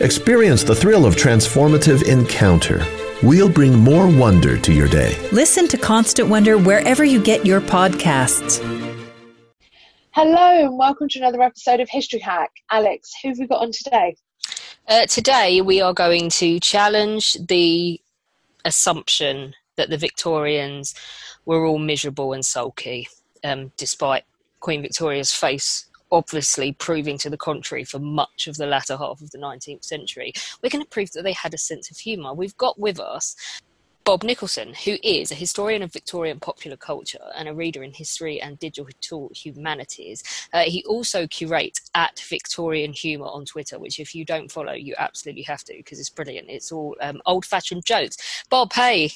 Experience the thrill of transformative encounter. We'll bring more wonder to your day. Listen to Constant Wonder wherever you get your podcasts. Hello and welcome to another episode of History Hack. Alex, who have we got on today? Uh, today we are going to challenge the assumption that the Victorians were all miserable and sulky, um, despite Queen Victoria's face obviously proving to the contrary for much of the latter half of the 19th century. We're going to prove that they had a sense of humour. We've got with us Bob Nicholson, who is a historian of Victorian popular culture and a reader in history and digital humanities. Uh, he also curates at Victorian Humour on Twitter, which, if you don't follow, you absolutely have to because it's brilliant. It's all um, old fashioned jokes. Bob, hey.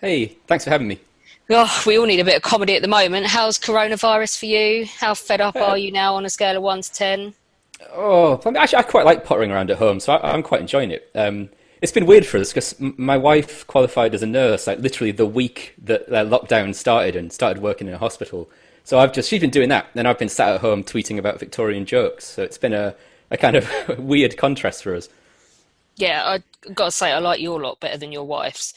Hey, thanks for having me. Oh, we all need a bit of comedy at the moment. How's coronavirus for you? How fed up uh, are you now on a scale of 1 to 10? Oh, actually, I quite like pottering around at home, so I, am quite enjoying it. Um, it's been weird for us because my wife qualified as a nurse like literally the week that uh, lockdown started and started working in a hospital. So I've just she's been doing that, and I've been sat at home tweeting about Victorian jokes. So it's been a, a kind of weird contrast for us. Yeah, I gotta say I like your lot better than your wife's.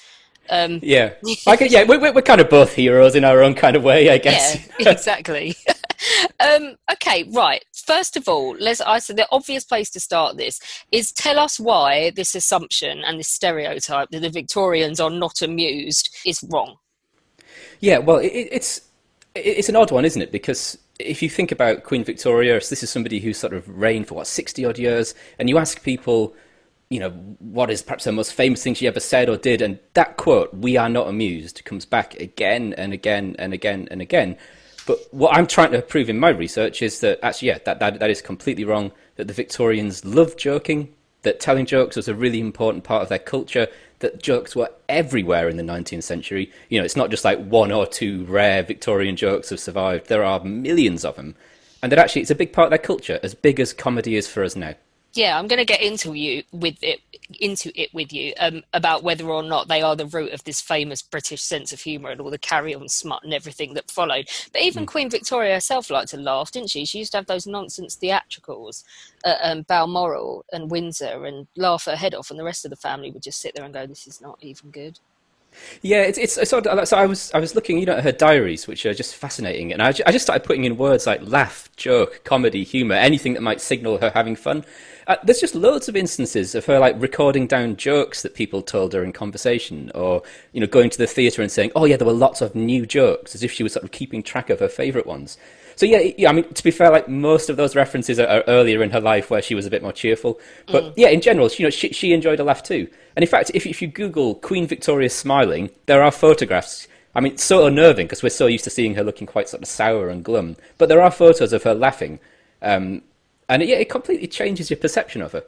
Um, yeah, I could, yeah, we're, we're kind of both heroes in our own kind of way, I guess. Yeah, exactly. um, okay, right. First of all, let's. I said the obvious place to start this is tell us why this assumption and this stereotype that the Victorians are not amused is wrong. Yeah, well, it, it's it's an odd one, isn't it? Because if you think about Queen Victoria, this is somebody who sort of reigned for what sixty odd years, and you ask people you know, what is perhaps the most famous thing she ever said or did. And that quote, we are not amused, comes back again and again and again and again. But what I'm trying to prove in my research is that actually, yeah, that, that, that is completely wrong, that the Victorians loved joking, that telling jokes was a really important part of their culture, that jokes were everywhere in the 19th century. You know, it's not just like one or two rare Victorian jokes have survived, there are millions of them. And that actually it's a big part of their culture, as big as comedy is for us now yeah, I'm going to get into you with it into it with you um, about whether or not they are the root of this famous British sense of humour and all the carry-on smut and everything that followed. But even mm. Queen Victoria herself liked to laugh, didn't she? She used to have those nonsense theatricals at um, Balmoral and Windsor and laugh her head off, and the rest of the family would just sit there and go, "This is not even good." Yeah, it's it's sort of, so I was I was looking, you know, at her diaries, which are just fascinating, and I, I just started putting in words like laugh, joke, comedy, humour, anything that might signal her having fun. Uh, there's just loads of instances of her like recording down jokes that people told her in conversation, or you know, going to the theatre and saying, "Oh yeah, there were lots of new jokes," as if she was sort of keeping track of her favourite ones. So yeah, yeah, I mean, to be fair, like most of those references are, are earlier in her life where she was a bit more cheerful. But mm. yeah, in general, you know, she, she enjoyed a laugh too. And in fact, if, if you Google Queen Victoria smiling, there are photographs. I mean, it's so unnerving because we're so used to seeing her looking quite sort of sour and glum. But there are photos of her laughing. Um, and yeah, it completely changes your perception of her.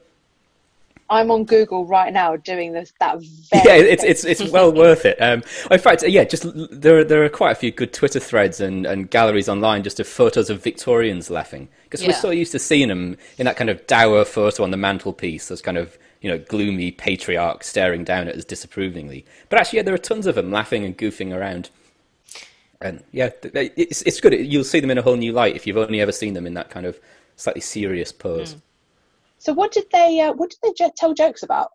I'm on Google right now doing this. That yeah, it's it's it's well worth it. Um, in fact, yeah, just there are, there are quite a few good Twitter threads and, and galleries online just of photos of Victorians laughing because yeah. we're so used to seeing them in that kind of dour photo on the mantelpiece, those kind of you know gloomy patriarch staring down at us disapprovingly. But actually, yeah, there are tons of them laughing and goofing around. And yeah, it's it's good. You'll see them in a whole new light if you've only ever seen them in that kind of slightly serious pose. Mm. So what did they uh, what did they tell jokes about?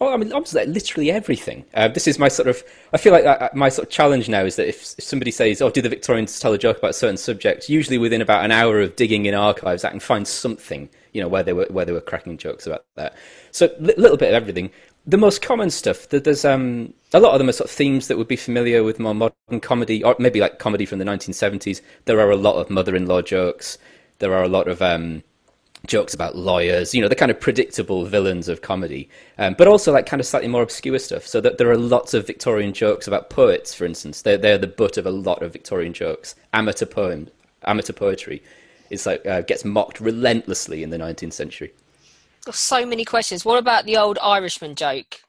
Oh, I mean, obviously, like, literally everything. Uh, this is my sort of. I feel like uh, my sort of challenge now is that if, if, somebody says, "Oh, do the Victorians tell a joke about a certain subject?" Usually, within about an hour of digging in archives, I can find something, you know, where they were where they were cracking jokes about that. So, a li- little bit of everything. the most common stuff. There's um, a lot of them are sort of themes that would be familiar with more modern comedy, or maybe like comedy from the 1970s. There are a lot of mother-in-law jokes. There are a lot of um, jokes about lawyers, you know, the kind of predictable villains of comedy, um, but also like kind of slightly more obscure stuff. So that there are lots of Victorian jokes about poets, for instance. They're, they're the butt of a lot of Victorian jokes. Amateur poem, amateur poetry is like uh, gets mocked relentlessly in the 19th century. Got so many questions. What about the old Irishman joke?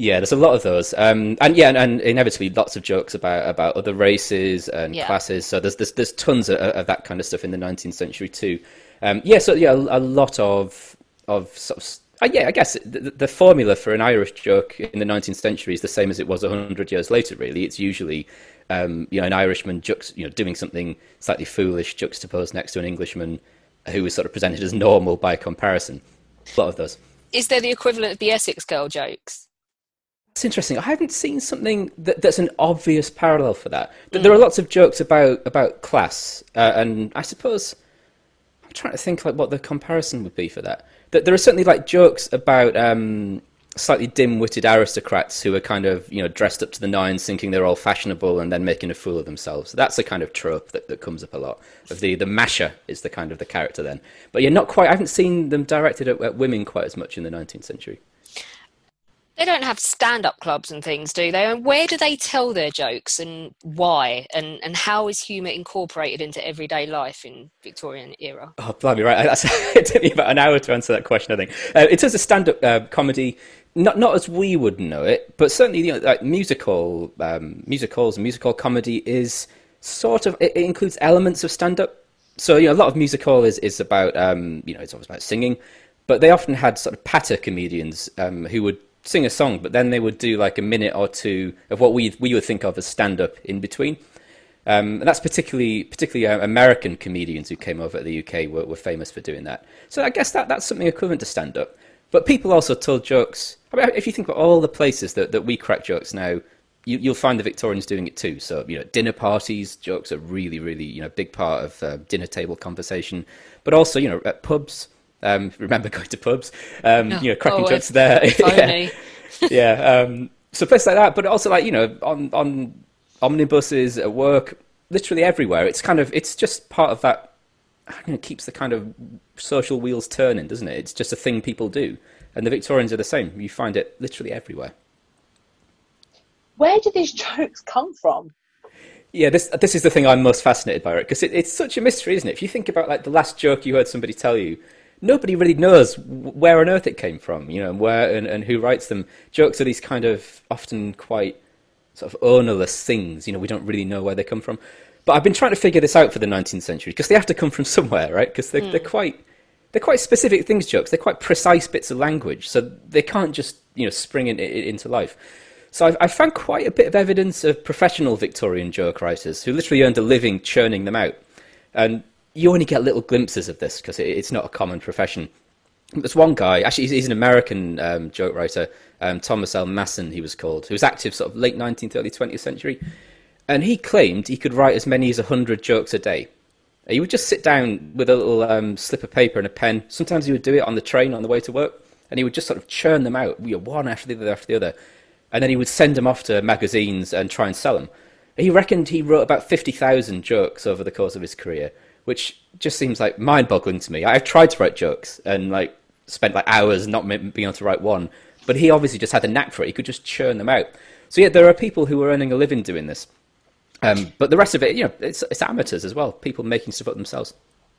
Yeah, there's a lot of those, um, and yeah, and, and, inevitably lots of jokes about about other races and yeah. classes. So there's, there's there's tons of, of, that kind of stuff in the 19th century too. Um, yeah, so yeah, a, a, lot of of sort of. Uh, yeah, I guess the, the, formula for an Irish joke in the 19th century is the same as it was 100 years later. Really, it's usually um, you know an Irishman jux, you know doing something slightly foolish juxtaposed next to an Englishman who is sort of presented as normal by comparison. A lot of those. Is there the equivalent of the Essex girl jokes? It's interesting. I haven't seen something that, that's an obvious parallel for that. Mm. There are lots of jokes about about class, uh, and I suppose I'm trying to think like what the comparison would be for that. That there are certainly like jokes about um, slightly dim-witted aristocrats who are kind of you know dressed up to the nines, thinking they're all fashionable, and then making a fool of themselves. That's a kind of trope that, that comes up a lot. Of the the masher is the kind of the character then, but yeah, not quite. I haven't seen them directed at, at women quite as much in the 19th century. They don't have stand-up clubs and things, do they? And where do they tell their jokes, and why, and and how is humour incorporated into everyday life in Victorian era? Oh, blimey, right! That's, it took me about an hour to answer that question. I think uh, in terms of stand-up uh, comedy, not not as we would know it, but certainly you know, like musical um, musicals and musical comedy is sort of it, it includes elements of stand-up. So you know, a lot of musical is is about um, you know it's always about singing, but they often had sort of patter comedians um, who would sing a song, but then they would do like a minute or two of what we we would think of as stand up in between. Um, and that's particularly particularly uh, American comedians who came over to the UK were, were famous for doing that. So I guess that that's something equivalent to stand up. But people also told jokes. I mean, if you think about all the places that, that we crack jokes now, you, you'll find the Victorians doing it too. So you know, dinner parties, jokes are really, really you know big part of uh, dinner table conversation. But also you know at pubs, um, remember going to pubs, um, you know, cracking oh, jokes there. yeah, yeah. Um, so places like that, but also like you know, on on omnibuses at work, literally everywhere. It's kind of it's just part of that. You know, keeps the kind of social wheels turning, doesn't it? It's just a thing people do, and the Victorians are the same. You find it literally everywhere. Where do these jokes come from? Yeah, this this is the thing I'm most fascinated by, it because it, it's such a mystery, isn't it? If you think about like the last joke you heard somebody tell you, nobody really knows where on earth it came from, you know, and where and, and who writes them. Jokes are these kind of often quite sort of ownerless things, you know, we don't really know where they come from. But I've been trying to figure this out for the 19th century because they have to come from somewhere, right? Because they're, mm. they're quite they're quite specific things, jokes. They're quite precise bits of language, so they can't just you know spring in, in, into life. So I've, I've, found quite a bit of evidence of professional Victorian joke writers who literally earned a living churning them out. And you only get little glimpses of this because it, it's not a common profession. There's one guy, actually, he's, he's an American um, joke writer, um, Thomas L. Masson, he was called, who was active sort of late 19th, early 20th century. And he claimed he could write as many as 100 jokes a day. He would just sit down with a little um, slip of paper and a pen. Sometimes he would do it on the train on the way to work, and he would just sort of churn them out, you know, one after the other after the other. And then he would send them off to magazines and try and sell them. He reckoned he wrote about 50,000 jokes over the course of his career which just seems like mind-boggling to me. I've tried to write jokes and like spent like hours not being able to write one, but he obviously just had the knack for it. He could just churn them out. So yeah, there are people who are earning a living doing this, um, but the rest of it, you know, it's, it's amateurs as well. People making stuff up themselves.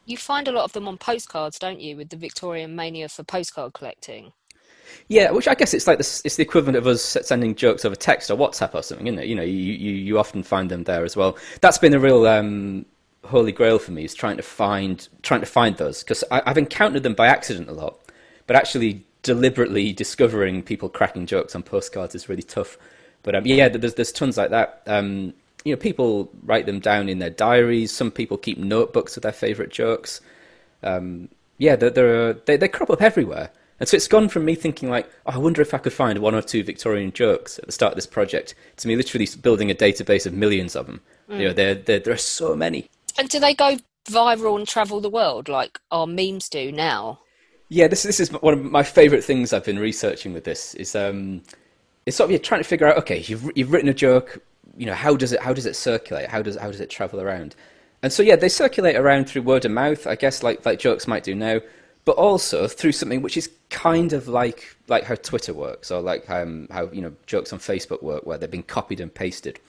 You find a lot of them on postcards, don't you, with the Victorian mania for postcard collecting? Yeah, which I guess it's like the, it's the equivalent of us sending jokes over text or WhatsApp or something, isn't it? You know, you, you, you often find them there as well. That's been a real um, holy grail for me is trying to find trying to find those because I've encountered them by accident a lot, but actually deliberately discovering people cracking jokes on postcards is really tough. But um, yeah, there's there's tons like that. Um, you know, people write them down in their diaries. Some people keep notebooks of their favourite jokes. Um, yeah, they're, they're, they they crop up everywhere. And so it's gone from me thinking like, oh, I wonder if I could find one or two Victorian jokes at the start of this project, to me literally building a database of millions of them. Mm. You know, there there there are so many. And do they go viral and travel the world like our memes do now? Yeah, this this is one of my favourite things I've been researching with this. Is um, it's sort of you're trying to figure out. Okay, you've you've written a joke. You know, how does it how does it circulate? How does how does it travel around? And so yeah, they circulate around through word of mouth, I guess, like like jokes might do now, but also through something which is kind of like like how Twitter works, or like um, how you know jokes on Facebook work, where they've been copied and pasted.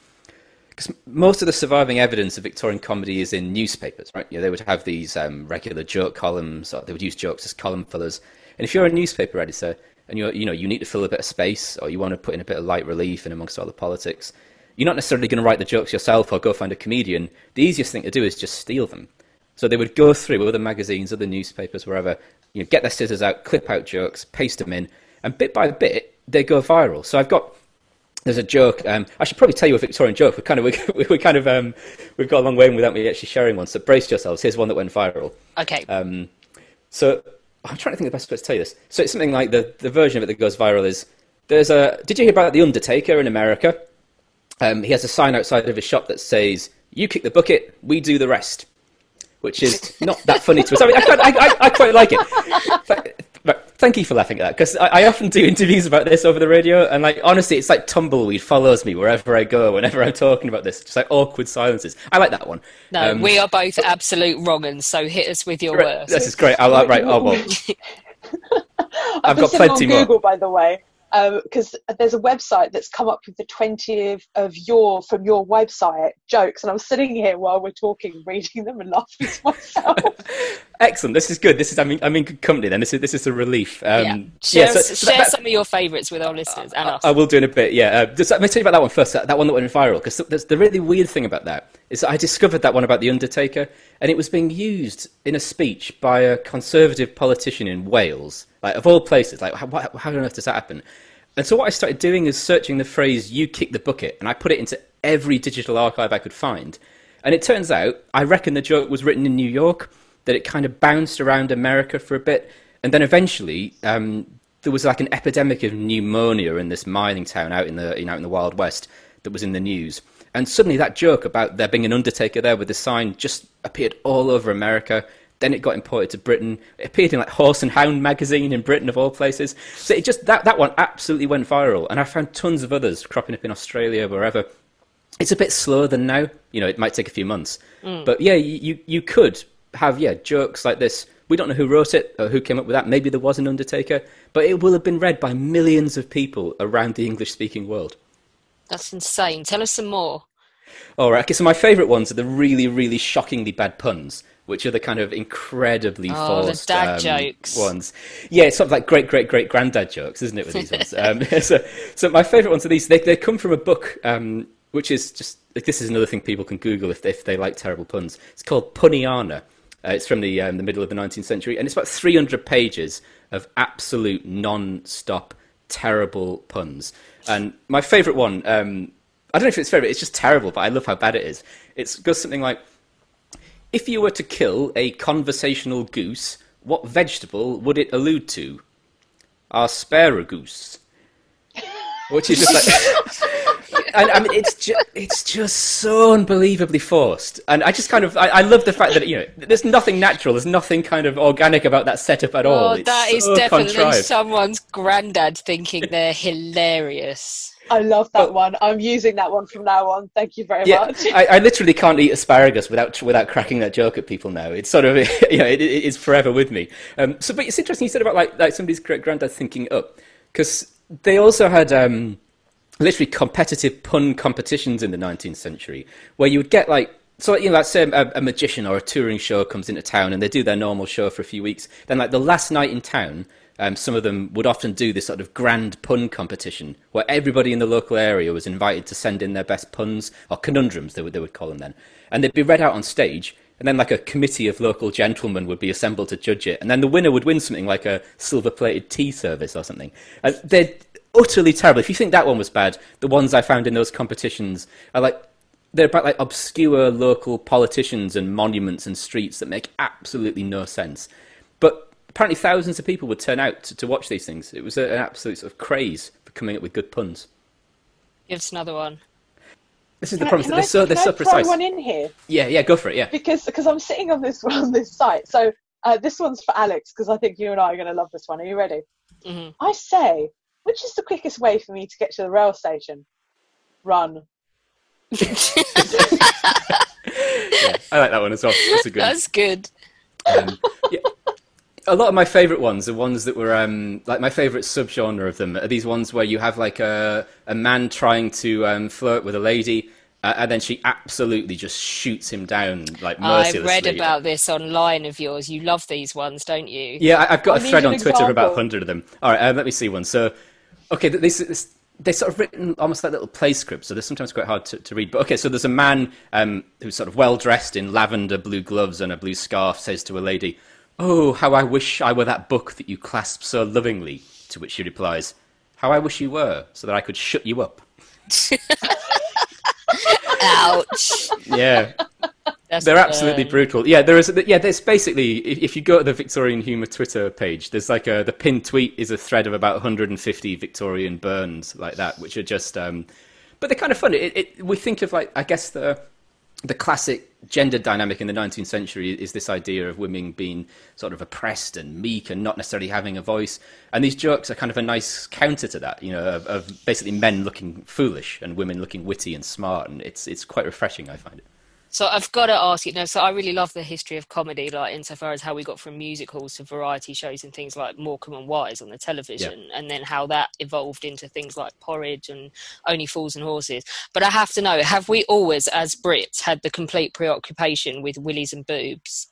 Because most of the surviving evidence of Victorian comedy is in newspapers, right? You know, they would have these um, regular joke columns, or they would use jokes as column fillers. And if you're a newspaper editor and you're, you know, you need to fill a bit of space, or you want to put in a bit of light relief in amongst all the politics, you're not necessarily going to write the jokes yourself or go find a comedian. The easiest thing to do is just steal them. So they would go through other magazines, other newspapers, wherever, you know, get their scissors out, clip out jokes, paste them in, and bit by bit they go viral. So I've got there's a joke. Um, I should probably tell you a Victorian joke. We kind of we, we kind of um, we've got a long way in without me actually sharing one. So brace yourselves. Here's one that went viral. Okay. Um, so I'm trying to think of the best way to tell you this. So it's something like the the version of it that goes viral is there's a. Did you hear about the Undertaker in America? Um, he has a sign outside of his shop that says, "You kick the bucket, we do the rest," which is not that funny to us. I mean, I, I, I quite like it. Thank you for laughing at that because I, I, often do interviews about this over the radio, and like honestly, it's like tumbleweed follows me wherever I go. Whenever I'm talking about this, just like awkward silences. I like that one. No, um, we are both absolute wrong'uns, so hit us with your right, worst. This is great. I like right. Oh well. I've, I've got plenty on Google, more. by the way because um, there's a website that's come up with the 20 of, of your from your website jokes and i'm sitting here while we're talking reading them and laughing to myself. Excellent. This is good. This is i mean i'm in good company then. This is this is a relief. Um, yeah. share, yeah, so, so share that, some of your favorites with our listeners and us. I will do in a bit yeah. Uh, just, let me tell you about that one first that, that one that went viral because the, the really weird thing about that is that i discovered that one about the undertaker and it was being used in a speech by a conservative politician in wales like of all places, like how, how on earth does that happen? And so what I started doing is searching the phrase "you kick the bucket," and I put it into every digital archive I could find. And it turns out, I reckon the joke was written in New York, that it kind of bounced around America for a bit, and then eventually um, there was like an epidemic of pneumonia in this mining town out in the you know, out in the Wild West that was in the news. And suddenly that joke about there being an undertaker there with the sign just appeared all over America. Then it got imported to Britain. It appeared in like Horse and Hound magazine in Britain of all places. So it just that that one absolutely went viral, and I found tons of others cropping up in Australia, wherever. It's a bit slower than now. You know, it might take a few months, mm. but yeah, you you could have yeah jokes like this. We don't know who wrote it or who came up with that. Maybe there was an Undertaker, but it will have been read by millions of people around the English-speaking world. That's insane. Tell us some more. All right. Okay. So my favourite ones are the really, really shockingly bad puns which are the kind of incredibly oh, forced the dad um, jokes. ones. Yeah, it's sort of like great, great, great granddad jokes, isn't it? With these ones. Um, so, so my favourite ones are these. They they come from a book, um, which is just like, this is another thing people can Google if they, if they like terrible puns. It's called Punniana. Uh, it's from the um, the middle of the 19th century, and it's about 300 pages of absolute non-stop terrible puns. And my favourite one, um, I don't know if it's favourite, it's just terrible, but I love how bad it is. It goes something like if you were to kill a conversational goose, what vegetable would it allude to? Asparagus. Which is just like. and, I mean, it's just, it's just so unbelievably forced. And I just kind of, I, I, love the fact that, you know, there's nothing natural, there's nothing kind of organic about that setup at oh, all. Oh, that it's is definitely contrived. someone's granddad thinking they're hilarious. I love that but, one. I'm using that one from now on. Thank you very yeah, much. I, I, literally can't eat asparagus without without cracking that joke at people now. It's sort of you know it, it is forever with me. Um, so, but it's interesting you said about like like somebody's great granddad thinking up because they also had. Um, literally competitive pun competitions in the 19th century where you would get like so you know let's say a, a, magician or a touring show comes into town and they do their normal show for a few weeks then like the last night in town um, some of them would often do this sort of grand pun competition where everybody in the local area was invited to send in their best puns or conundrums they would, they would call them then. And they'd be read out on stage and then like a committee of local gentlemen would be assembled to judge it and then the winner would win something like a silver plated tea service or something. And they're utterly terrible. If you think that one was bad the ones i found in those competitions are like they're about like obscure local politicians and monuments and streets that make absolutely no sense. But apparently thousands of people would turn out to, to watch these things. It was a, an absolute sort of craze for coming up with good puns. Give us another one. This is the problem. They're I, so they're so precise. one in here. Yeah, yeah, go for it. Yeah. Because because I'm sitting on this on this site, so Uh, this one's for Alex because I think you and I are going to love this one. Are you ready? Mm-hmm. I say, which is the quickest way for me to get to the rail station? Run. yeah, I like that one as well. That's, good That's good. Um, yeah. A lot of my favourite ones are ones that were um, like my favourite subgenre of them are these ones where you have like a a man trying to um, flirt with a lady, uh, and then she absolutely just shoots him down like mercilessly. I've read about this online of yours. You love these ones, don't you? Yeah, I, have got I a thread on Twitter of about hundred of them. All right, uh, let me see one. So, okay, this, this they're sort of written almost like little play scripts, so they're sometimes quite hard to, to read. But okay, so there's a man um, who's sort of well dressed in lavender blue gloves and a blue scarf, says to a lady, "Oh, how I wish I were that book that you clasp so lovingly." To which she replies, "How I wish you were, so that I could shut you up." Ouch. Yeah. That's They're absolutely brutal. Yeah, there is. Yeah, there's basically if you go to the Victorian Humour Twitter page, there's like a the pinned tweet is a thread of about 150 Victorian burns like that, which are just. Um, but they're kind of funny. It, it, we think of like I guess the the classic gender dynamic in the 19th century is this idea of women being sort of oppressed and meek and not necessarily having a voice. And these jokes are kind of a nice counter to that, you know, of, of basically men looking foolish and women looking witty and smart. And it's, it's quite refreshing, I find it. So I've got to ask you, know, so I really love the history of comedy, like insofar as how we got from musicals to variety shows and things like Morecambe and Wise on the television, yeah. and then how that evolved into things like Porridge and Only Fools and Horses. But I have to know, have we always, as Brits, had the complete preoccupation with willies and boobs?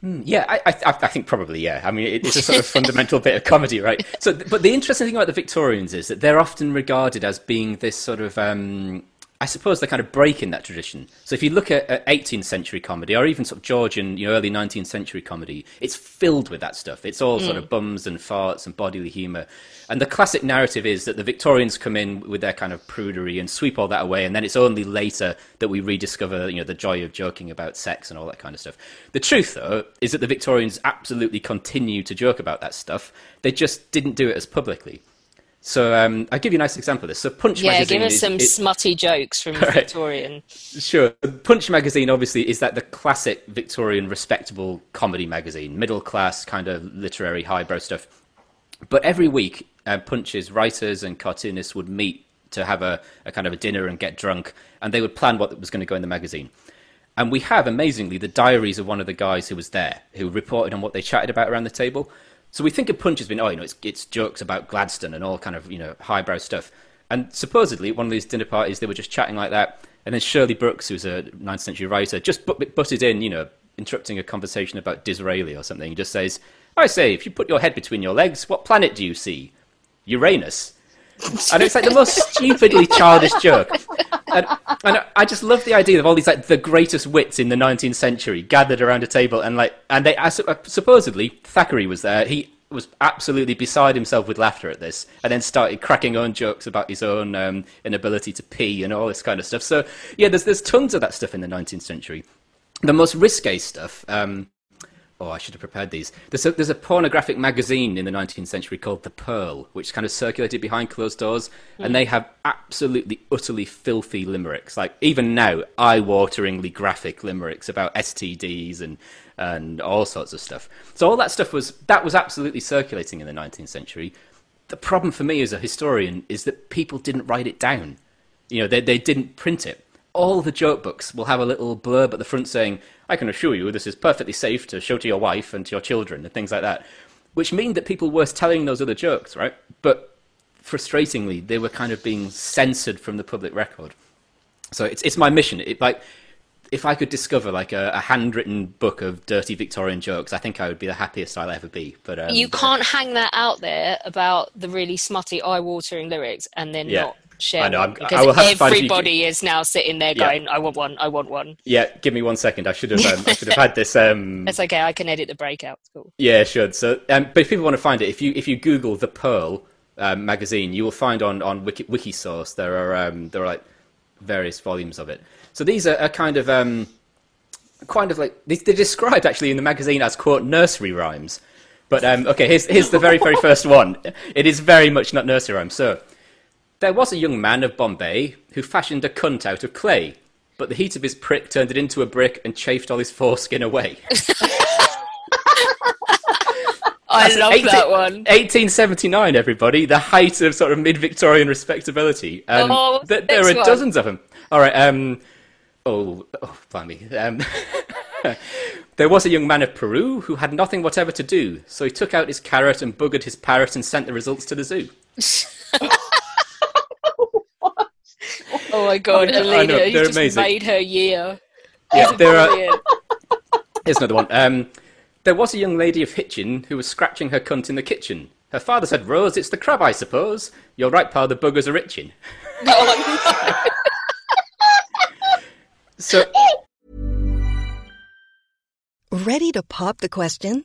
Hmm, yeah, I, I, I, think probably yeah. I mean, it's a sort of fundamental bit of comedy, right? So, but the interesting thing about the Victorians is that they're often regarded as being this sort of um, I suppose they're kind of breaking that tradition. So if you look at, at 18th century comedy, or even sort of Georgian, you know, early 19th century comedy, it's filled with that stuff. It's all mm. sort of mm. bums and farts and bodily humour. And the classic narrative is that the Victorians come in with their kind of prudery and sweep all that away, and then it's only later that we rediscover, you know, the joy of joking about sex and all that kind of stuff. The truth, though, is that the Victorians absolutely continue to joke about that stuff. They just didn't do it as publicly. So um, I'll give you a nice example of this. So Punch yeah, magazine. give us is, some is, smutty jokes from right. Victorian. Sure. Punch magazine obviously is that the classic Victorian respectable comedy magazine, middle class kind of literary highbrow stuff. But every week, uh, Punch's writers and cartoonists would meet to have a, a kind of a dinner and get drunk, and they would plan what was going to go in the magazine. And we have, amazingly, the diaries of one of the guys who was there, who reported on what they chatted about around the table. So we think of Punch as being, oh, you know, it's, it's jokes about Gladstone and all kind of, you know, highbrow stuff. And supposedly, one of these dinner parties, they were just chatting like that. And then Shirley Brooks, who's a 19th century writer, just but- butted in, you know, interrupting a conversation about Disraeli or something. He just says, I say, if you put your head between your legs, what planet do you see? Uranus. And it's like the most stupidly childish joke. And, and, I just love the idea of all these like the greatest wits in the 19th century gathered around a table and like and they uh, supposedly Thackeray was there. He was absolutely beside himself with laughter at this, and then started cracking own jokes about his own um, inability to pee and all this kind of stuff. So yeah, there's there's tons of that stuff in the 19th century. The most risque stuff. Um, Oh, I should have prepared these. There's a, there's a pornographic magazine in the 19th century called The Pearl, which kind of circulated behind closed doors, and they have absolutely, utterly filthy limericks. Like, even now, eye wateringly graphic limericks about STDs and, and all sorts of stuff. So, all that stuff was, that was absolutely circulating in the 19th century. The problem for me as a historian is that people didn't write it down. You know, they, they didn't print it all the joke books will have a little blurb at the front saying, I can assure you this is perfectly safe to show to your wife and to your children and things like that. Which mean that people were telling those other jokes, right? But frustratingly, they were kind of being censored from the public record. So it's it's my mission. It, like if I could discover like a, a, handwritten book of dirty Victorian jokes, I think I would be the happiest I'll ever be. But um, you can't hang that out there about the really smutty, eye-watering lyrics and then yeah. not share I know, I'm, because everybody is now sitting there going, yeah. "I want one, I want one." Yeah, give me one second. I should have, um, I should have had this. Um... That's okay. I can edit the breakout. cool. Yeah, should. So, um, but if people want to find it, if you if you Google the Pearl um, magazine, you will find on on Wiki, Wikisource there are um, there are like various volumes of it. So these are, are kind of um, kind of like they're described actually in the magazine as quote nursery rhymes. But um, okay, here's here's the very very first one. It is very much not nursery rhymes. So there was a young man of Bombay who fashioned a cunt out of clay, but the heat of his prick turned it into a brick and chafed all his foreskin away. I love 18, that one. 1879, everybody, the height of sort of mid-Victorian respectability. Um, oh, th- there are one. dozens of them. All right. Um, oh, oh, blimey. Um, there was a young man of Peru who had nothing whatever to do, so he took out his carrot and buggered his parrot and sent the results to the zoo. oh my god, Alina, know, you just amazing. made her year. Yeah, there are. Here's another one. Um, there was a young lady of Hitchin who was scratching her cunt in the kitchen. Her father said, Rose, it's the crab, I suppose. You're right, pa, the buggers are itching. Oh, so. Ready to pop the question?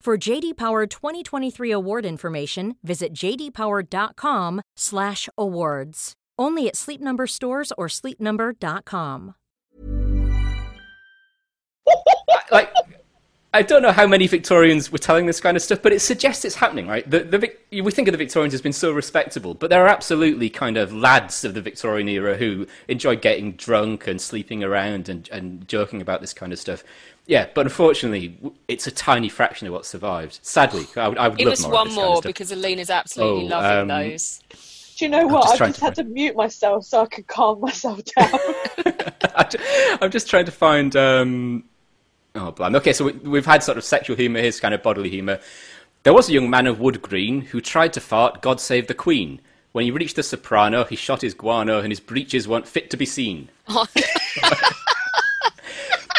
For JD Power 2023 award information, visit jdpower.com/awards. Only at Sleep Number stores or sleepnumber.com. like I don't know how many Victorians were telling this kind of stuff, but it suggests it's happening, right? The, the, we think of the Victorians as being so respectable, but there are absolutely kind of lads of the Victorian era who enjoy getting drunk and sleeping around and, and joking about this kind of stuff. Yeah, but unfortunately, it's a tiny fraction of what survived. Sadly, I would, I would Give love us more one more kind of because Alina's absolutely oh, loving um, those. Do you know what? Just I've just had to, to mute myself so I could calm myself down. I'm just trying to find. Um, Oh, blimey. Okay, so we, have had sort of sexual humour, here's kind of bodily humour. There was a young man of Wood Green who tried to fart God Save the Queen. When he reached the soprano, he shot his guano and his breeches weren't fit to be seen. Oh.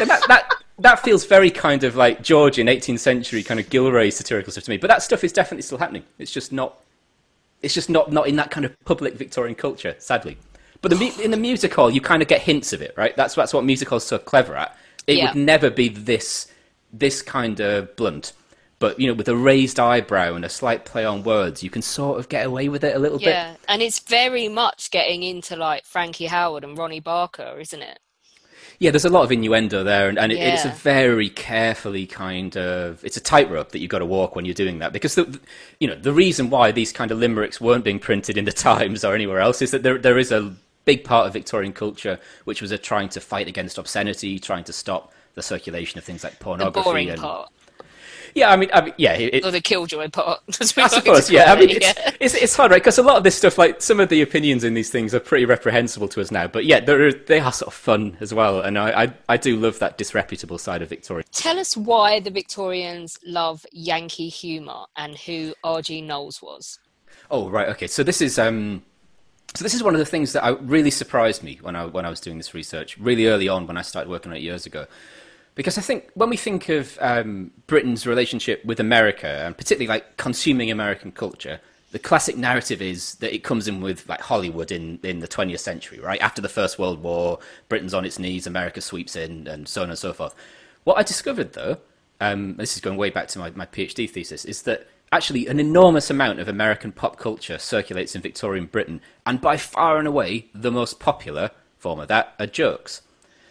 that, that, that feels very kind of like Georgian 18th century kind of Gillray satirical stuff to me. But that stuff is definitely still happening. It's just not, it's just not, not in that kind of public Victorian culture, sadly. But the, in the music hall, you kind of get hints of it, right? That's, that's what music hall's so clever at it yeah. would never be this this kind of blunt. But you know, with a raised eyebrow and a slight play on words, you can sort of get away with it a little yeah. bit. Yeah, and it's very much getting into like Frankie Howerd and Ronnie Barker, isn't it? Yeah, there's a lot of innuendo there, and, and yeah. it's a very carefully kind of it's a tightrope that you've got to walk when you're doing that because the, you know the reason why these kind of limericks weren't being printed in the Times or anywhere else is that there there is a big part of Victorian culture, which was a trying to fight against obscenity, trying to stop the circulation of things like pornography. And, part. Yeah, I mean, I mean yeah. It, or the killjoy part. I suppose, yeah. I mean, it's, yeah. it's, it's, hard, right? Because a lot of this stuff, like some of the opinions in these things, are pretty reprehensible to us now. But yeah, are, they are sort of fun as well, and I, I, I do love that disreputable side of Victoria. Tell us why the Victorians love Yankee humour and who R.G. Knowles was. Oh right, okay. So this is um, so this is one of the things that I, really surprised me when I when I was doing this research really early on when I started working on it years ago, because I think when we think of um, Britain's relationship with America and particularly like consuming American culture, the classic narrative is that it comes in with like Hollywood in, in the 20th century, right? After the First World War, Britain's on its knees, America sweeps in, and so on and so forth. What I discovered, though, um, this is going way back to my, my PhD thesis, is that actually an enormous amount of American pop culture circulates in Victorian Britain, and by far and away the most popular form of that are jokes.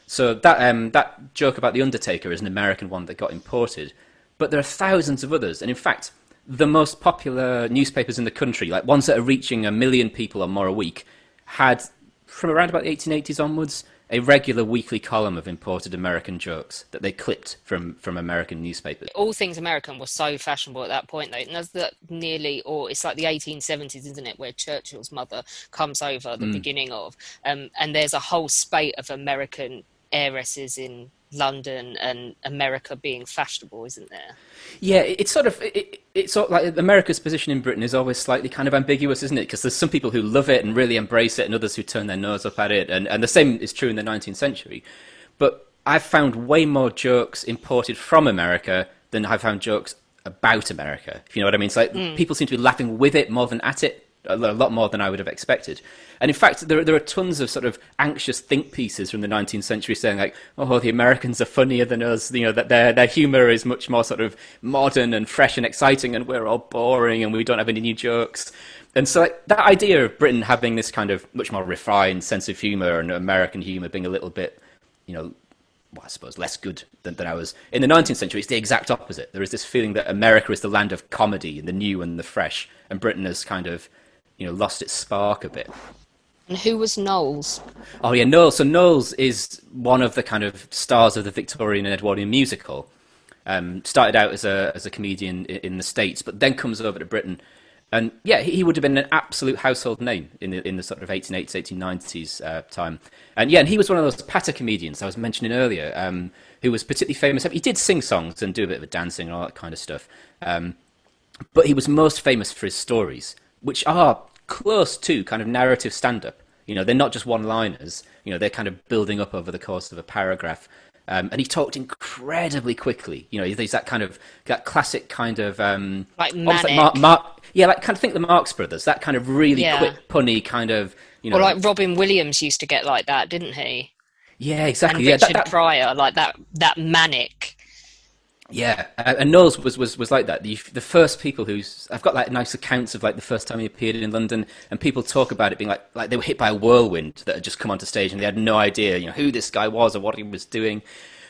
So that um, that joke about the Undertaker is an American one that got imported, but there are thousands of others, and in fact, the most popular newspapers in the country, like ones that are reaching a million people or more a week, had from around about the 1880s onwards a regular weekly column of imported American jokes that they clipped from, from American newspapers. All things American were so fashionable at that point, though. And that's the nearly, or it's like the 1870s, isn't it, where Churchill's mother comes over, the mm. beginning of, um, and there's a whole spate of American heiresses in London and America being fashionable, isn't there? Yeah, it's sort of it, it's sort of like America's position in Britain is always slightly kind of ambiguous, isn't it? Because there's some people who love it and really embrace it, and others who turn their nose up at it, and and the same is true in the 19th century. But I've found way more jokes imported from America than I've found jokes about America. If you know what I mean? It's like mm. people seem to be laughing with it more than at it a lot more than I would have expected. And in fact, there, there are tons of sort of anxious think pieces from the 19th century saying like, oh, the Americans are funnier than us, you know, that their, their humor is much more sort of modern and fresh and exciting and we're all boring and we don't have any new jokes. And so like, that idea of Britain having this kind of much more refined sense of humor and American humor being a little bit, you know, well, I suppose less good than, than ours. In the 19th century, it's the exact opposite. There is this feeling that America is the land of comedy and the new and the fresh, and Britain is kind of you know, lost its spark a bit. And who was Knowles? Oh yeah, Knowles. So Knowles is one of the kind of stars of the Victorian and Edwardian musical. Um, started out as a as a comedian in the states, but then comes over to Britain, and yeah, he, would have been an absolute household name in the in the sort of 1880s, 1890s uh, time. And yeah, and he was one of those patter comedians I was mentioning earlier, um, who was particularly famous. He did sing songs and do a bit of dancing and all that kind of stuff, um, but he was most famous for his stories which are close to kind of narrative stand up. You know, they're not just one liners, you know, they're kind of building up over the course of a paragraph. Um, and he talked incredibly quickly. You know, there's that kind of that classic kind of um, like manic. Like Mark, Mark, yeah, like kind of think the Marx Brothers. That kind of really yeah. quick, punny kind of. You know, or like Robin Williams used to get like that, didn't he? Yeah, exactly. And yeah, Richard that, that... Pryor, like that that manic yeah, uh, and Knowles was, was, was like that. The, the first people who I've got like nice accounts of like the first time he appeared in London, and people talk about it being like like they were hit by a whirlwind that had just come onto stage, and they had no idea, you know, who this guy was or what he was doing.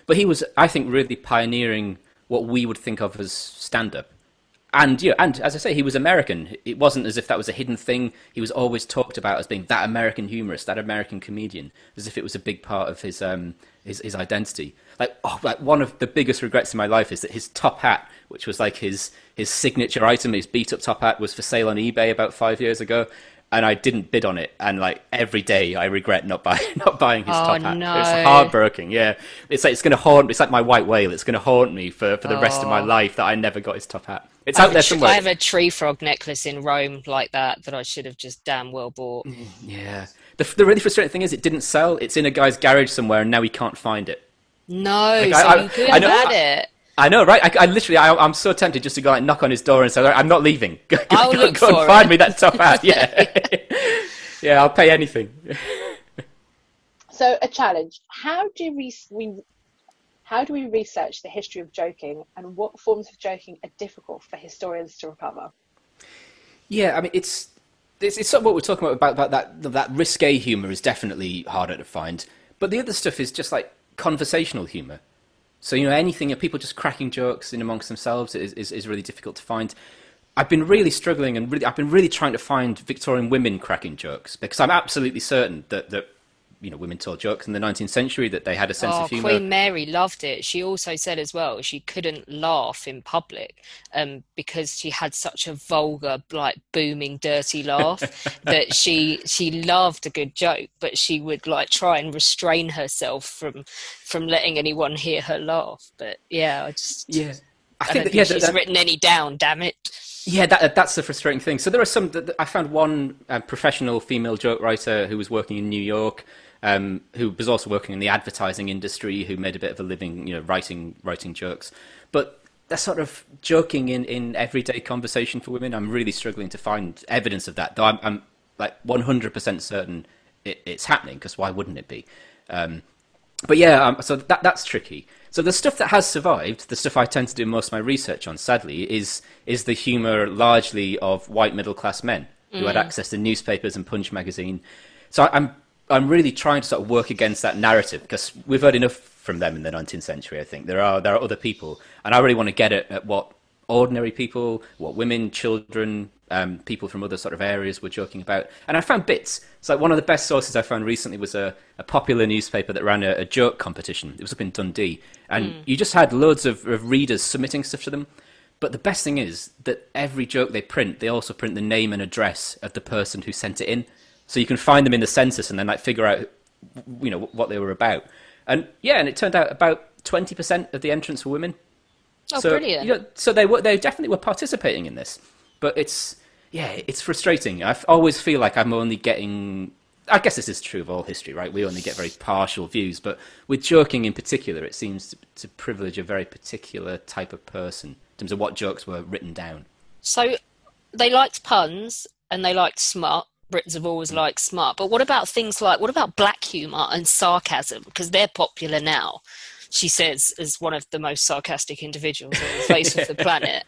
But he was, I think, really pioneering what we would think of as stand up and yeah, and as I say, he was American. It wasn't as if that was a hidden thing. He was always talked about as being that American humorist, that American comedian, as if it was a big part of his um, his, his identity. Like, oh, like one of the biggest regrets in my life is that his top hat, which was like his his signature item, his beat up top hat, was for sale on eBay about five years ago, and I didn't bid on it. And like every day, I regret not buying not buying his oh, top hat. No. It's heartbreaking. Yeah, it's like it's going to haunt. It's like my white whale. It's going to haunt me for for the oh. rest of my oh. life that I never got his top hat. It's out there somewhere. I have a tree frog necklace in Rome like that that I should have just damn well bought. Mm, yeah. The, the really frustrating thing is it didn't sell. It's in a guy's garage somewhere, and now he can't find it. No, like, so I, you could have had it. I know, right? I, I literally, I, am so tempted just to go like knock on his door and say, "I'm not leaving. Go, I'll go, look go for and find me that top hat." Yeah, yeah, I'll pay anything. so, a challenge: How do we, we how do we research the history of joking, and what forms of joking are difficult for historians to recover? Yeah, I mean, it's it's, it's sort of what we're talking about, about about that that risque humor is definitely harder to find, but the other stuff is just like conversational humor. So you know anything, people just cracking jokes in amongst themselves is, is, is really difficult to find. I've been really struggling and really, I've been really trying to find Victorian women cracking jokes because I'm absolutely certain that, that you know women told jokes in the 19th century that they had a sense oh, of humor. Queen Mary loved it. She also said as well she couldn't laugh in public um, because she had such a vulgar, like booming, dirty laugh that she she loved a good joke, but she would like try and restrain herself from from letting anyone hear her laugh. But yeah, I just yeah. I, I think, that, yeah, she's that, written any down. Damn it. Yeah, that, that's the frustrating thing. So there are some. I found one uh, professional female joke writer who was working in New York, um, who was also working in the advertising industry, who made a bit of a living, you know, writing writing jokes. But that sort of joking in, in everyday conversation for women, I'm really struggling to find evidence of that. Though I'm, I'm like 100% certain it, it's happening because why wouldn't it be? Um, but yeah, um, so that that's tricky. So the stuff that has survived, the stuff I tend to do most of my research on, sadly, is is the humour largely of white middle class men who had mm. access to newspapers and Punch magazine. So I'm I'm really trying to sort of work against that narrative because we've heard enough from them in the 19th century. I think there are there are other people, and I really want to get at, at what ordinary people, what women, children, um, people from other sort of areas were joking about. And I found bits. So like one of the best sources I found recently was a, a popular newspaper that ran a, a, joke competition. It was up in Dundee, and mm. you just had loads of, of readers submitting stuff to them. But the best thing is that every joke they print, they also print the name and address of the person who sent it in so you can find them in the census and then like figure out you know what they were about And yeah, and it turned out about twenty percent of the entrants were women. Oh, so, brilliant! You know, so they were they definitely were participating in this, but it's yeah, it's frustrating. I always feel like I'm only getting. I guess this is true of all history, right? We only get very partial views, but with joking in particular, it seems to, to privilege a very particular type of person in terms of what jokes were written down. So they liked puns and they liked smart. Brits have always liked smart. But what about things like, what about black humour and sarcasm? Because they're popular now, she says, as one of the most sarcastic individuals on the face yeah. of the planet.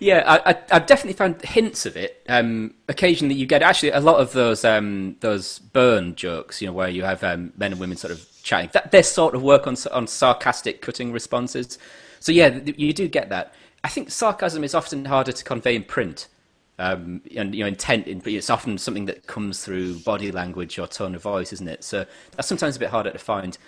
Yeah, I, have definitely found hints of it. Um, occasionally, you get actually a lot of those um, those burn jokes, you know, where you have um, men and women sort of chatting. That they sort of work on on sarcastic, cutting responses. So yeah, you do get that. I think sarcasm is often harder to convey in print. Um, and you know, intent. In, It's often something that comes through body language or tone of voice, isn't it? So that's sometimes a bit harder to find.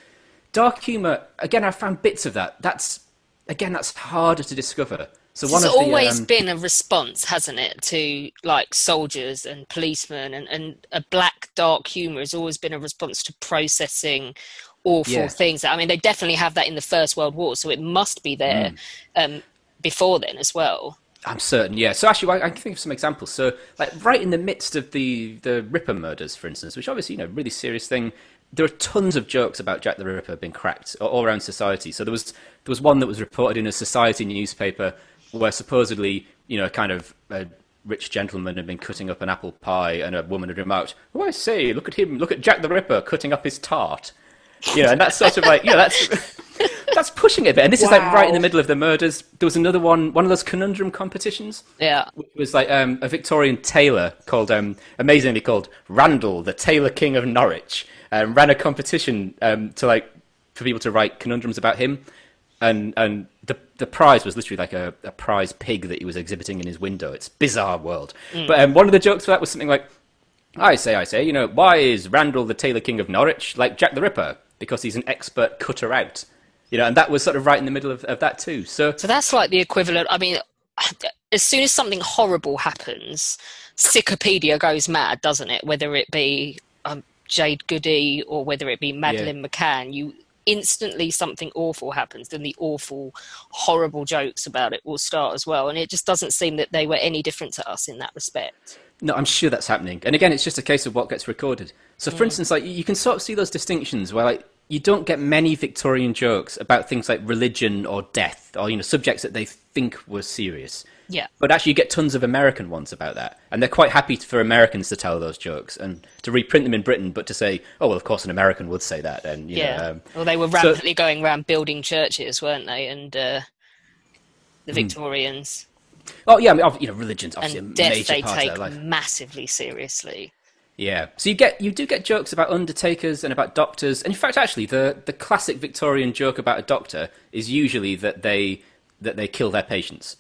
Dark humor, again, I found bits of that. That's again, that's harder to discover. So one it's always um, been a response, hasn't it, to like soldiers and policemen, and, and a black dark humor has always been a response to processing awful yeah. things. I mean, they definitely have that in the First World War, so it must be there mm. um, before then as well. I'm certain, yeah. So actually, I can think of some examples. So, like right in the midst of the the Ripper murders, for instance, which obviously you know really serious thing. There are tons of jokes about Jack the Ripper being cracked all around society. So there was there was one that was reported in a society newspaper where supposedly you know a kind of a rich gentleman had been cutting up an apple pie, and a woman had remarked, "Oh, I say, look at him! Look at Jack the Ripper cutting up his tart." You know, and that's sort of like, yeah, that's that's pushing it a bit. And this wow. is like right in the middle of the murders. There was another one, one of those conundrum competitions. Yeah, which was like um, a Victorian tailor called, um, amazingly called Randall, the Tailor King of Norwich, um, ran a competition um, to like for people to write conundrums about him, and and the the prize was literally like a, a prize pig that he was exhibiting in his window. It's bizarre world. Mm. But um, one of the jokes for that was something like. I say, I say, you know, why is Randall the Tailor King of Norwich like Jack the Ripper? Because he's an expert cutter out you know, and that was sort of right in the middle of, of that too. So, so that's like the equivalent. I mean, as soon as something horrible happens, Wikipedia goes mad, doesn't it? Whether it be um, Jade Goody or whether it be Madeleine yeah. McCann, you instantly something awful happens, then the awful, horrible jokes about it will start as well. And it just doesn't seem that they were any different to us in that respect. No, I'm sure that's happening. And again, it's just a case of what gets recorded. So, for mm. instance, like you can sort of see those distinctions where, like, you don't get many Victorian jokes about things like religion or death or you know subjects that they think were serious. Yeah. But actually, you get tons of American ones about that, and they're quite happy for Americans to tell those jokes and to reprint them in Britain, but to say, "Oh well, of course, an American would say that." And yeah, know, um, well, they were rampantly so, going around building churches, weren't they? And uh, the hmm. Victorians. Oh yeah, I mean, you know, religion's obviously and a death major they part take of their life. massively seriously. Yeah. So you get you do get jokes about undertakers and about doctors. And in fact actually the the classic Victorian joke about a doctor is usually that they that they kill their patients.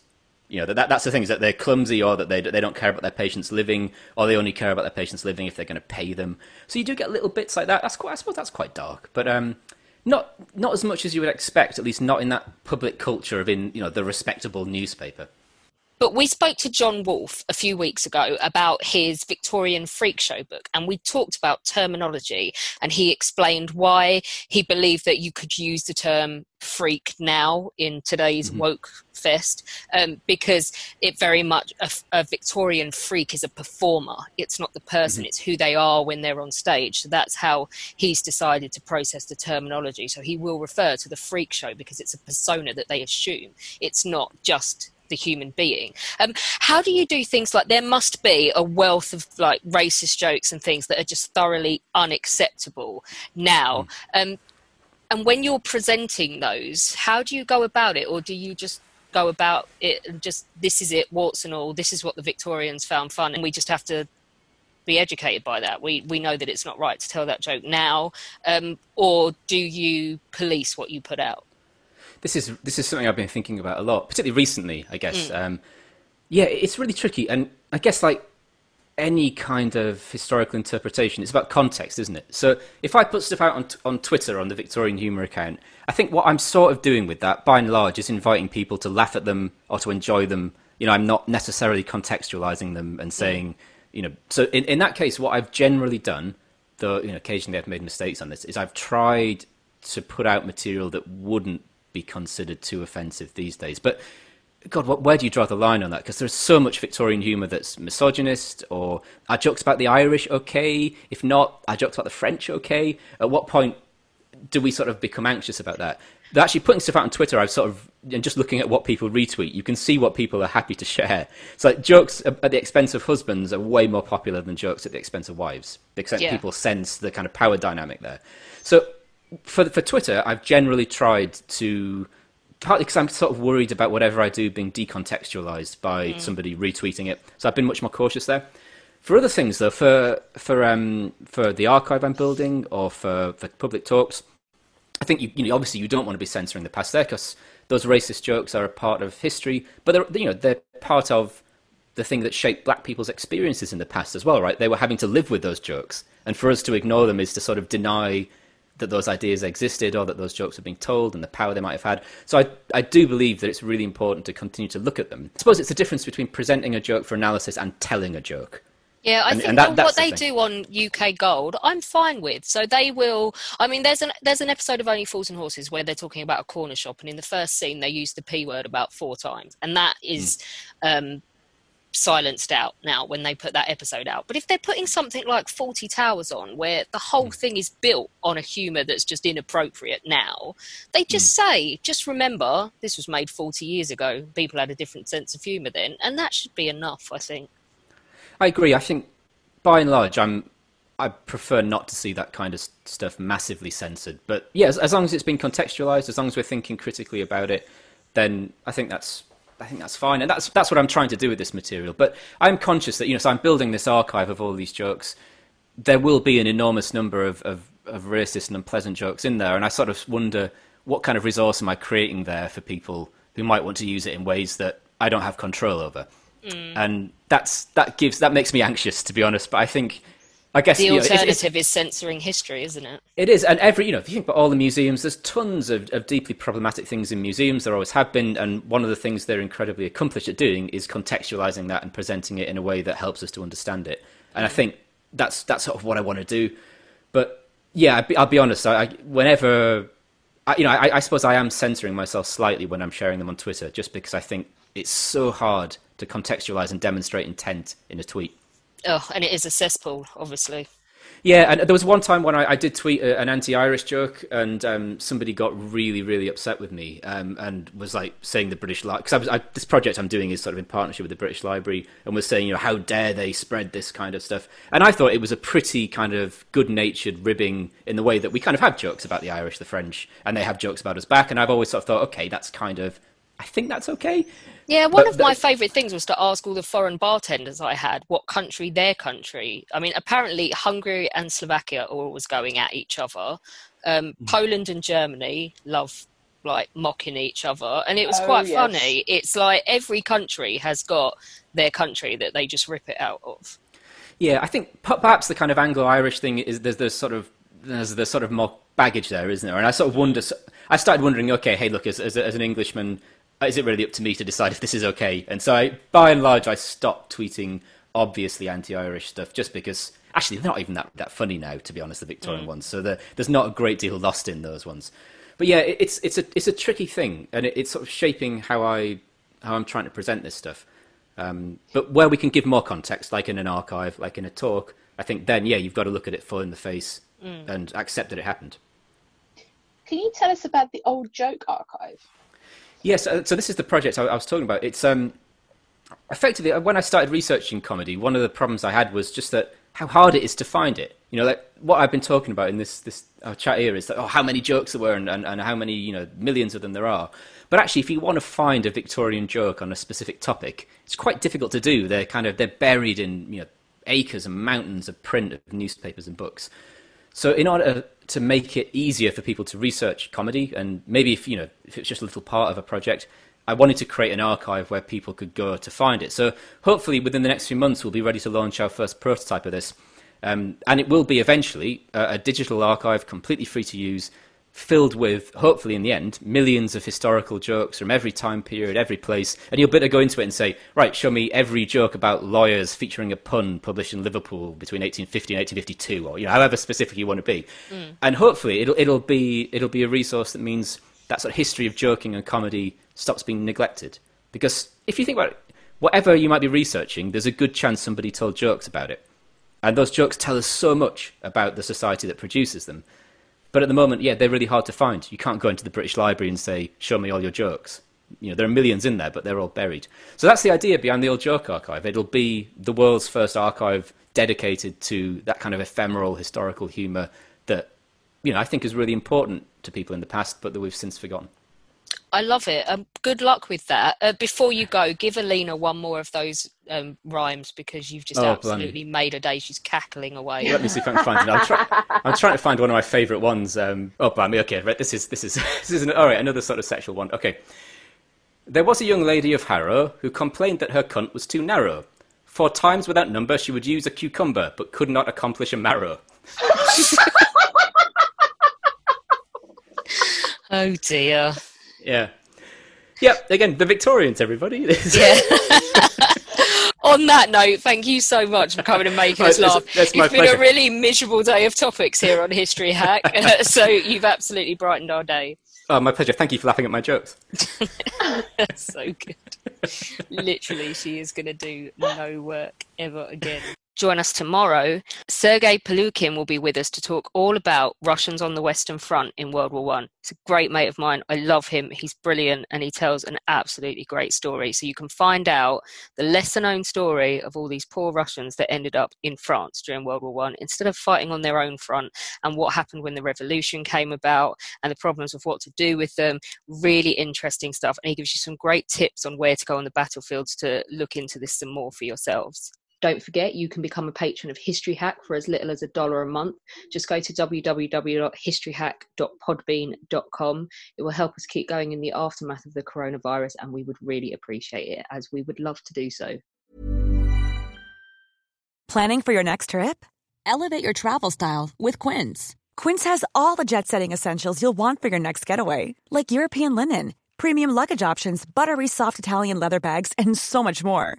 You know, that, that that's the thing is that they're clumsy or that they they don't care about their patients living or they only care about their patients living if they're going to pay them. So you do get little bits like that. That's quite I suppose that's quite dark. But um not not as much as you would expect, at least not in that public culture of in, you know, the respectable newspaper. But we spoke to John Wolfe a few weeks ago about his Victorian Freak Show book, and we talked about terminology, and he explained why he believed that you could use the term freak now in today's mm-hmm. woke fest um, because it very much a, a, Victorian freak is a performer. It's not the person; mm-hmm. it's who they are when they're on stage. So that's how he's decided to process the terminology. So he will refer to the freak show because it's a persona that they assume. It's not just the human being. Um, how do you do things like there must be a wealth of like racist jokes and things that are just thoroughly unacceptable now. Mm. Um, and when you're presenting those, how do you go about it, or do you just go about it and just this is it, warts and all. This is what the Victorians found fun, and we just have to be educated by that. We we know that it's not right to tell that joke now, um, or do you police what you put out? This is this is something I've been thinking about a lot, particularly recently. I guess. Mm. Um, yeah, it's really tricky, and I guess like any kind of historical interpretation, it's about context, isn't it? So if I put stuff out on, t- on Twitter on the Victorian Humour account, I think what I'm sort of doing with that, by and large, is inviting people to laugh at them or to enjoy them. You know, I'm not necessarily contextualizing them and saying, mm. you know. So in, in that case, what I've generally done, though you know, occasionally I've made mistakes on this, is I've tried to put out material that wouldn't be considered too offensive these days. But God, what, where do you draw the line on that? Because there's so much Victorian humour that's misogynist, or are jokes about the Irish okay? If not, are jokes about the French okay? At what point do we sort of become anxious about that? They're actually putting stuff out on Twitter. I've sort of and just looking at what people retweet, you can see what people are happy to share. So like, jokes at the expense of husbands are way more popular than jokes at the expense of wives because yeah. people sense the kind of power dynamic there. So for for Twitter, I've generally tried to partly because I'm sort of worried about whatever I do being decontextualized by mm. somebody retweeting it. So I've been much more cautious there. For other things, though, for for um, for the archive I'm building or for, for public talks, I think you, you know obviously you don't want to be censoring the past there because those racist jokes are a part of history, but they're you know they're part of the thing that shaped black people's experiences in the past as well, right? They were having to live with those jokes, and for us to ignore them is to sort of deny that those ideas existed or that those jokes were being told and the power they might have had. So I, I do believe that it's really important to continue to look at them. I suppose it's the difference between presenting a joke for analysis and telling a joke. Yeah, I and, think and that, what the they thing. do on UK Gold, I'm fine with. So they will. I mean, there's an there's an episode of Only Fools and Horses where they're talking about a corner shop, and in the first scene they use the p word about four times, and that is mm. um, silenced out now when they put that episode out. But if they're putting something like Fawlty Towers on, where the whole mm. thing is built on a humour that's just inappropriate now, they just mm. say, just remember, this was made 40 years ago. People had a different sense of humour then. And that should be enough, I think. I agree. I think by and large, I'm. I prefer not to see that kind of stuff massively censored. But yeah, as, as long as it's been contextualized, as long as we're thinking critically about it, then I think that's I think that's fine, and that's that's what I'm trying to do with this material. But I'm conscious that you know, so I'm building this archive of all these jokes. There will be an enormous number of, of, of racist and unpleasant jokes in there, and I sort of wonder what kind of resource am I creating there for people who might want to use it in ways that I don't have control over. Mm. And that's that gives that makes me anxious to be honest. But I think I guess the you alternative know, it's, it's, is censoring history, isn't it? It is, and every you know, if you think about all the museums, there's tons of, of deeply problematic things in museums. There always have been, and one of the things they're incredibly accomplished at doing is contextualizing that and presenting it in a way that helps us to understand it. And I mm. think that's that's sort of what I want to do. But yeah, I'll be, I'll be honest. I, I, whenever I, you know, I, I suppose I am censoring myself slightly when I'm sharing them on Twitter, just because I think it's so hard to contextualize and demonstrate intent in a tweet. Oh, and it is a cesspool, obviously. Yeah, and there was one time when I, I did tweet a, an anti-Irish joke, and um, somebody got really, really upset with me, um, and was like saying the British Library because this project I'm doing is sort of in partnership with the British Library, and was saying, you know, how dare they spread this kind of stuff? And I thought it was a pretty kind of good-natured ribbing in the way that we kind of have jokes about the Irish, the French, and they have jokes about us back. And I've always sort of thought, okay, that's kind of I think that's okay. Yeah, one but of my favourite things was to ask all the foreign bartenders I had what country their country. I mean, apparently Hungary and Slovakia are always going at each other. Um, mm. Poland and Germany love like mocking each other, and it was oh, quite yes. funny. It's like every country has got their country that they just rip it out of. Yeah, I think perhaps the kind of Anglo-Irish thing is there's the sort of there's the sort of more baggage there, isn't there? And I sort of wonder. I started wondering, okay, hey, look, as, as, as an Englishman, is it really up to me to decide if this is okay? And so, I, by and large, I stopped tweeting obviously anti-Irish stuff just because actually they're not even that, that funny now, to be honest, the Victorian mm. ones. So the, there's not a great deal lost in those ones. But yeah, it, it's it's a it's a tricky thing, and it, it's sort of shaping how I how I'm trying to present this stuff. Um, but where we can give more context, like in an archive, like in a talk, I think then yeah, you've got to look at it full in the face mm. and accept that it happened. Can you tell us about the old joke archive? Yes, uh, so this is the project I, I was talking about. It's um, effectively uh, when I started researching comedy, one of the problems I had was just that how hard it is to find it. You know, like what I've been talking about in this this uh, chat here is that oh, how many jokes there were and, and, and how many you know millions of them there are. But actually, if you want to find a Victorian joke on a specific topic, it's quite difficult to do. They're kind of they're buried in you know acres and mountains of print of newspapers and books. So in order to make it easier for people to research comedy, and maybe if you know if it's just a little part of a project, I wanted to create an archive where people could go to find it. So hopefully within the next few months we'll be ready to launch our first prototype of this, um, and it will be eventually a, a, digital archive, completely free to use, filled with, hopefully in the end, millions of historical jokes from every time period, every place, and you'll better go into it and say, right, show me every joke about lawyers featuring a pun published in Liverpool between 1850 and 1852, or you know, however specific you want to be. Mm. And hopefully it'll it'll be it'll be a resource that means that sort of history of joking and comedy stops being neglected. Because if you think about it, whatever you might be researching, there's a good chance somebody told jokes about it. And those jokes tell us so much about the society that produces them but at the moment, yeah, they're really hard to find. You can't go into the British Library and say, "Show me all your jokes." You know, there are millions in there, but they're all buried. So that's the idea behind the old joke archive. It'll be the world's first archive dedicated to that kind of ephemeral historical humour that, you know, I think is really important to people in the past, but that we've since forgotten. I love it. Um, good luck with that. Uh, before you go, give Alina one more of those um, rhymes because you've just oh, absolutely made her day. She's cackling away. Let me see if I can find it. I'm, try- I'm trying to find one of my favourite ones. Um, oh, blimey. Okay, right. This is this is this is an, all right. Another sort of sexual one. Okay. There was a young lady of Harrow who complained that her cunt was too narrow. For times without number, she would use a cucumber, but could not accomplish a marrow. oh dear. Yeah. Yep. Again, the Victorians, everybody. yeah. On that note, thank you so much for coming and making us laugh. That's, that's it's been pleasure. a really miserable day of topics here on History Hack, so you've absolutely brightened our day. Oh, my pleasure. Thank you for laughing at my jokes. so good. Literally, she is going to do no work ever again join us tomorrow. Sergei Polukin will be with us to talk all about Russians on the Western Front in World War One. He's a great mate of mine. I love him. He's brilliant and he tells an absolutely great story. So you can find out the lesser known story of all these poor Russians that ended up in France during World War One instead of fighting on their own front and what happened when the revolution came about and the problems of what to do with them. Really interesting stuff. And he gives you some great tips on where to go on the battlefields to look into this some more for yourselves. Don't forget, you can become a patron of History Hack for as little as a dollar a month. Just go to www.historyhack.podbean.com. It will help us keep going in the aftermath of the coronavirus, and we would really appreciate it, as we would love to do so. Planning for your next trip? Elevate your travel style with Quince. Quince has all the jet setting essentials you'll want for your next getaway, like European linen, premium luggage options, buttery soft Italian leather bags, and so much more